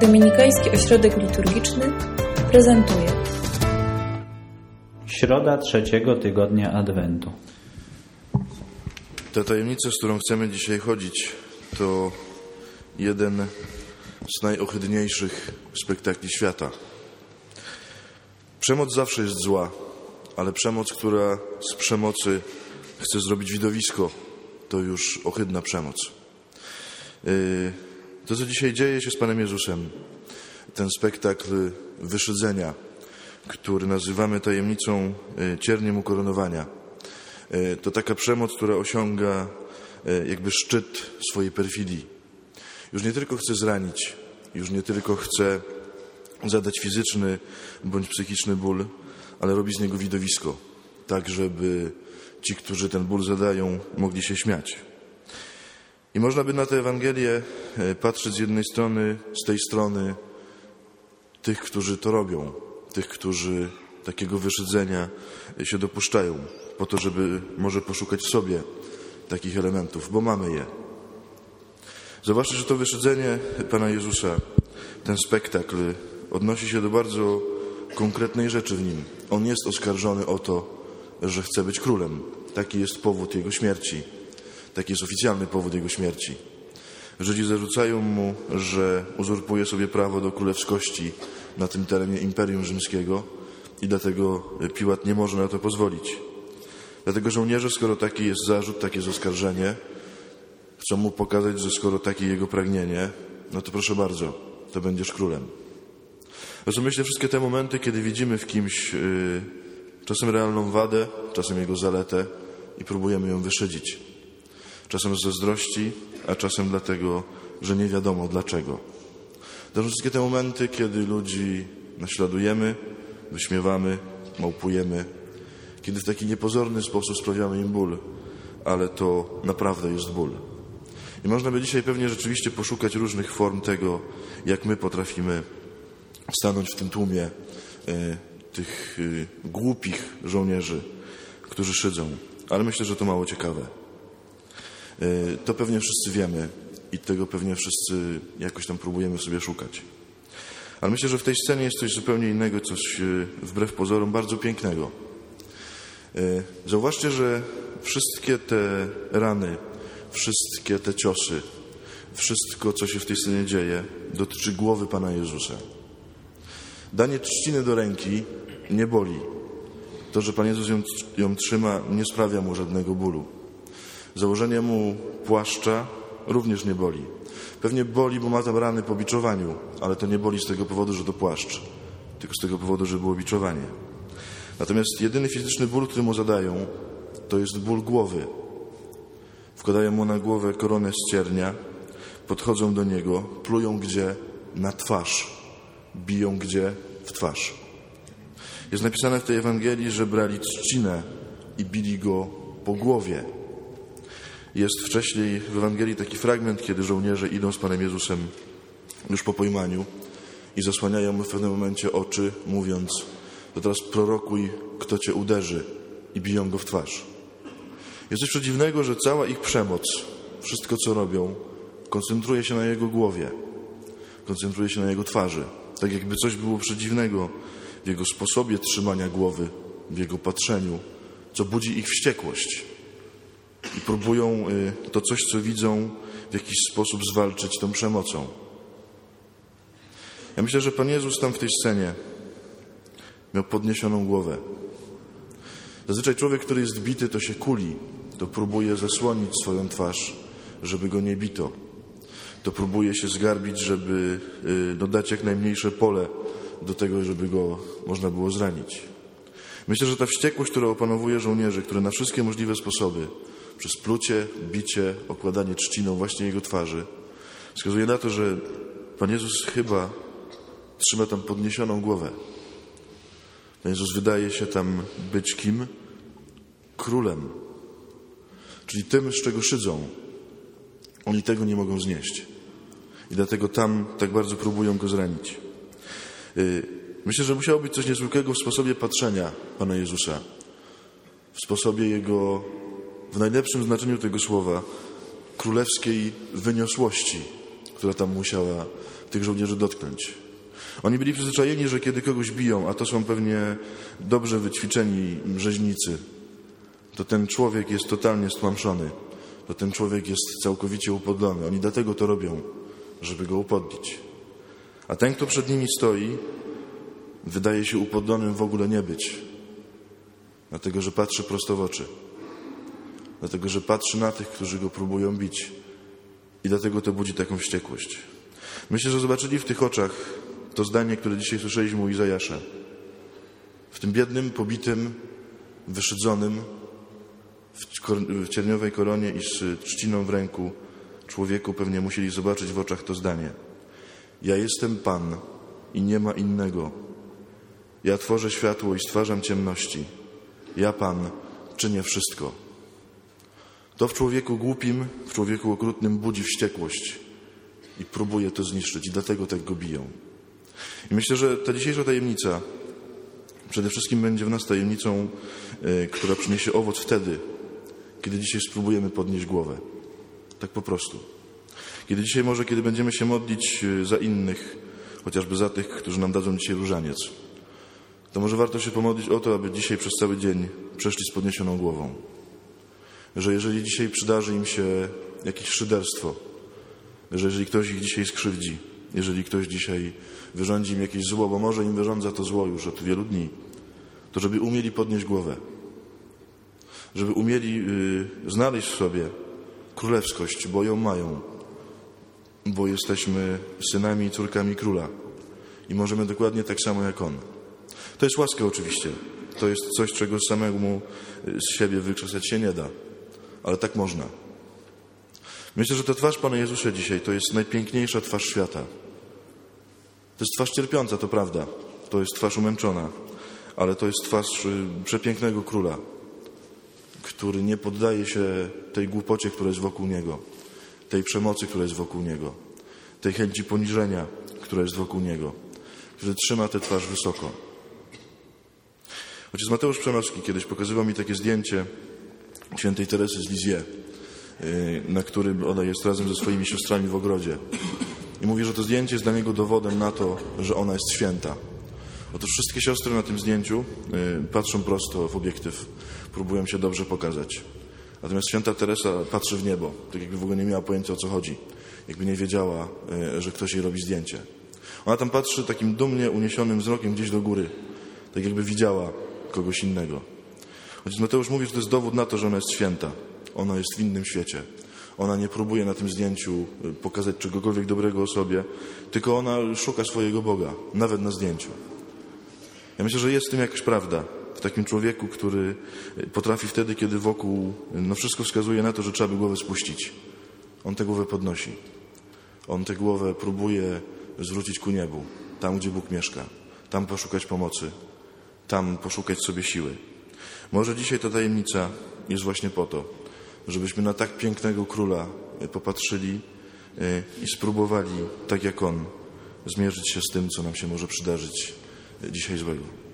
Dominikański Ośrodek Liturgiczny prezentuje Środa trzeciego tygodnia Adwentu. Ta tajemnica, z którą chcemy dzisiaj chodzić, to jeden z najohydniejszych spektakli świata. Przemoc zawsze jest zła, ale przemoc, która z przemocy chce zrobić widowisko, to już ohydna przemoc. Yy, to, co dzisiaj dzieje się z Panem Jezusem, ten spektakl wyszydzenia, który nazywamy tajemnicą yy, cierniem ukoronowania, yy, to taka przemoc, która osiąga jakby szczyt swojej perfidii. Już nie tylko chce zranić, już nie tylko chce zadać fizyczny bądź psychiczny ból, ale robi z niego widowisko, tak żeby ci, którzy ten ból zadają, mogli się śmiać. I można by na tę Ewangelię e, patrzeć z jednej strony, z tej strony tych, którzy to robią, tych, którzy takiego wyszydzenia się dopuszczają, po to, żeby może poszukać w sobie takich elementów, bo mamy je. Zobaczcie, że to wyszydzenie Pana Jezusa, ten spektakl odnosi się do bardzo konkretnej rzeczy w nim. On jest oskarżony o to, że chce być królem. Taki jest powód jego śmierci. Taki jest oficjalny powód jego śmierci. Żydzi zarzucają mu, że uzurpuje sobie prawo do królewskości na tym terenie Imperium Rzymskiego i dlatego Piłat nie może na to pozwolić. Dlatego żołnierze, skoro taki jest zarzut, takie jest oskarżenie, chcą mu pokazać, że skoro takie jego pragnienie, no to proszę bardzo, to będziesz królem. Myślę wszystkie te momenty, kiedy widzimy w kimś yy, czasem realną wadę, czasem jego zaletę i próbujemy ją wyszydzić. Czasem z zazdrości, a czasem dlatego, że nie wiadomo dlaczego. To wszystkie te momenty, kiedy ludzi naśladujemy, wyśmiewamy, małpujemy, kiedy w taki niepozorny sposób sprawiamy im ból, ale to naprawdę jest ból. I można by dzisiaj pewnie rzeczywiście poszukać różnych form tego, jak my potrafimy stanąć w tym tłumie e, tych e, głupich żołnierzy, którzy szydzą. Ale myślę, że to mało ciekawe. E, to pewnie wszyscy wiemy i tego pewnie wszyscy jakoś tam próbujemy sobie szukać. Ale myślę, że w tej scenie jest coś zupełnie innego, coś wbrew pozorom bardzo pięknego. Zauważcie, że wszystkie te rany, wszystkie te ciosy, wszystko, co się w tej scenie dzieje, dotyczy głowy Pana Jezusa. Danie trzciny do ręki nie boli. To, że Pan Jezus ją, ją trzyma, nie sprawia mu żadnego bólu. Założenie mu płaszcza również nie boli. Pewnie boli, bo ma tam rany po biczowaniu, ale to nie boli z tego powodu, że to płaszcz, tylko z tego powodu, że było biczowanie. Natomiast jedyny fizyczny ból, który mu zadają, to jest ból głowy. Wkładają mu na głowę koronę z ciernia, podchodzą do niego, plują gdzie? Na twarz biją gdzie? W twarz. Jest napisane w tej Ewangelii, że brali trzcinę i bili go po głowie. Jest wcześniej w Ewangelii taki fragment, kiedy żołnierze idą z Panem Jezusem już po pojmaniu i zasłaniają mu w pewnym momencie oczy, mówiąc, to teraz prorokuj, kto cię uderzy i biją go w twarz. Jest coś przedziwnego, że cała ich przemoc, wszystko co robią, koncentruje się na jego głowie, koncentruje się na jego twarzy. Tak jakby coś było przedziwnego w jego sposobie trzymania głowy, w jego patrzeniu, co budzi ich wściekłość. I próbują y, to coś, co widzą, w jakiś sposób zwalczyć tą przemocą. Ja myślę, że Pan Jezus tam w tej scenie miał podniesioną głowę. Zazwyczaj człowiek, który jest bity, to się kuli, to próbuje zasłonić swoją twarz, żeby go nie bito to próbuje się zgarbić, żeby y, dodać jak najmniejsze pole do tego, żeby go można było zranić. Myślę, że ta wściekłość, która opanowuje żołnierzy, które na wszystkie możliwe sposoby, przez plucie, bicie, okładanie trzciną właśnie jego twarzy, wskazuje na to, że Pan Jezus chyba trzyma tam podniesioną głowę. Pan Jezus wydaje się tam być kim? Królem. Czyli tym, z czego szydzą. Oni tego nie mogą znieść. I dlatego tam tak bardzo próbują go zranić. Myślę, że musiało być coś niezwykłego w sposobie patrzenia Pana Jezusa, w sposobie Jego, w najlepszym znaczeniu tego słowa, królewskiej wyniosłości, która tam musiała tych żołnierzy dotknąć. Oni byli przyzwyczajeni, że kiedy kogoś biją, a to są pewnie dobrze wyćwiczeni rzeźnicy, to ten człowiek jest totalnie stłamszony, to ten człowiek jest całkowicie upodlony. Oni dlatego to robią, żeby go upodlić. A ten, kto przed nimi stoi, wydaje się upodlonym w ogóle nie być, dlatego że patrzy prosto w oczy, dlatego że patrzy na tych, którzy go próbują bić i dlatego to budzi taką wściekłość. Myślę, że zobaczyli w tych oczach to zdanie, które dzisiaj słyszeliśmy u Izajasza. W tym biednym, pobitym, wyszydzonym, w, cierniowej koronie i z trzciną w ręku człowieku pewnie musieli zobaczyć w oczach to zdanie. Ja jestem Pan i nie ma innego. Ja tworzę światło i stwarzam ciemności. Ja, Pan, czynię wszystko. To w człowieku głupim, w człowieku okrutnym budzi wściekłość i próbuje to zniszczyć i dlatego tak go biją. I myślę, że ta dzisiejsza tajemnica przede wszystkim będzie w nas tajemnicą, y, która przyniesie owoc wtedy, kiedy dzisiaj spróbujemy podnieść głowę. Tak po prostu. Kiedy dzisiaj może, kiedy będziemy się modlić y, za innych, chociażby za tych, którzy nam dadzą dzisiaj różaniec, to może warto się pomodlić o to, aby dzisiaj przez cały dzień przeszli z podniesioną głową. Że jeżeli dzisiaj przydarzy im się jakieś szyderstwo, że jeżeli ktoś ich dzisiaj skrzywdzi, jeżeli ktoś dzisiaj wyrządzi im jakieś zło, bo może im wyrządza to zło już od wielu dni, to żeby umieli podnieść głowę, żeby umieli y, znaleźć w sobie królewskość, bo ją mają, bo jesteśmy synami i córkami króla i możemy dokładnie tak samo jak on. To jest łaska oczywiście. To jest coś, czego samemu z siebie wykrzesać się nie da. Ale tak można. Myślę, że ta twarz Pana Jezusa dzisiaj to jest najpiękniejsza twarz świata. To jest twarz cierpiąca, to prawda. To jest twarz umęczona. Ale to jest twarz y, przepięknego króla, który nie poddaje się tej głupocie, która jest wokół niego, tej przemocy, która jest wokół niego, tej chęci poniżenia, która jest wokół niego, który trzyma tę twarz wysoko. Ojciec Mateusz Przemowski kiedyś pokazywał mi takie zdjęcie świętej Teresy z Lizie, y, na którym ona jest razem ze swoimi siostrami w ogrodzie. I mówi, że to zdjęcie jest dla niego dowodem na to, że ona jest święta. Otóż wszystkie siostry na tym zdjęciu y, patrzą prosto w obiektyw, próbują się dobrze pokazać. Natomiast święta Teresa patrzy w niebo, tak jakby w ogóle nie miała pojęcia o co chodzi, jakby nie wiedziała, y, że ktoś jej robi zdjęcie. Ona tam patrzy takim dumnie uniesionym wzrokiem gdzieś do góry, tak jakby widziała kogoś innego. Ojciec Mateusz mówi, że to jest dowód na to, że ona jest święta. Ona jest w innym świecie. Ona nie próbuje na tym zdjęciu y, pokazać czegokolwiek dobrego o sobie, tylko ona szuka swojego Boga, nawet na zdjęciu. Ja myślę, że jest w tym jakaś prawda. W takim człowieku, który y, potrafi wtedy, kiedy wokół y, no wszystko wskazuje na to, że trzeba by głowę spuścić. On tę głowę podnosi. On tę głowę próbuje zwrócić ku niebu, tam gdzie Bóg mieszka, tam poszukać pomocy, tam poszukać sobie siły. Może dzisiaj ta tajemnica jest właśnie po to, żebyśmy na tak pięknego króla popatrzyli i spróbowali, tak jak on, zmierzyć się z tym, co nam się może przydarzyć dzisiaj złego.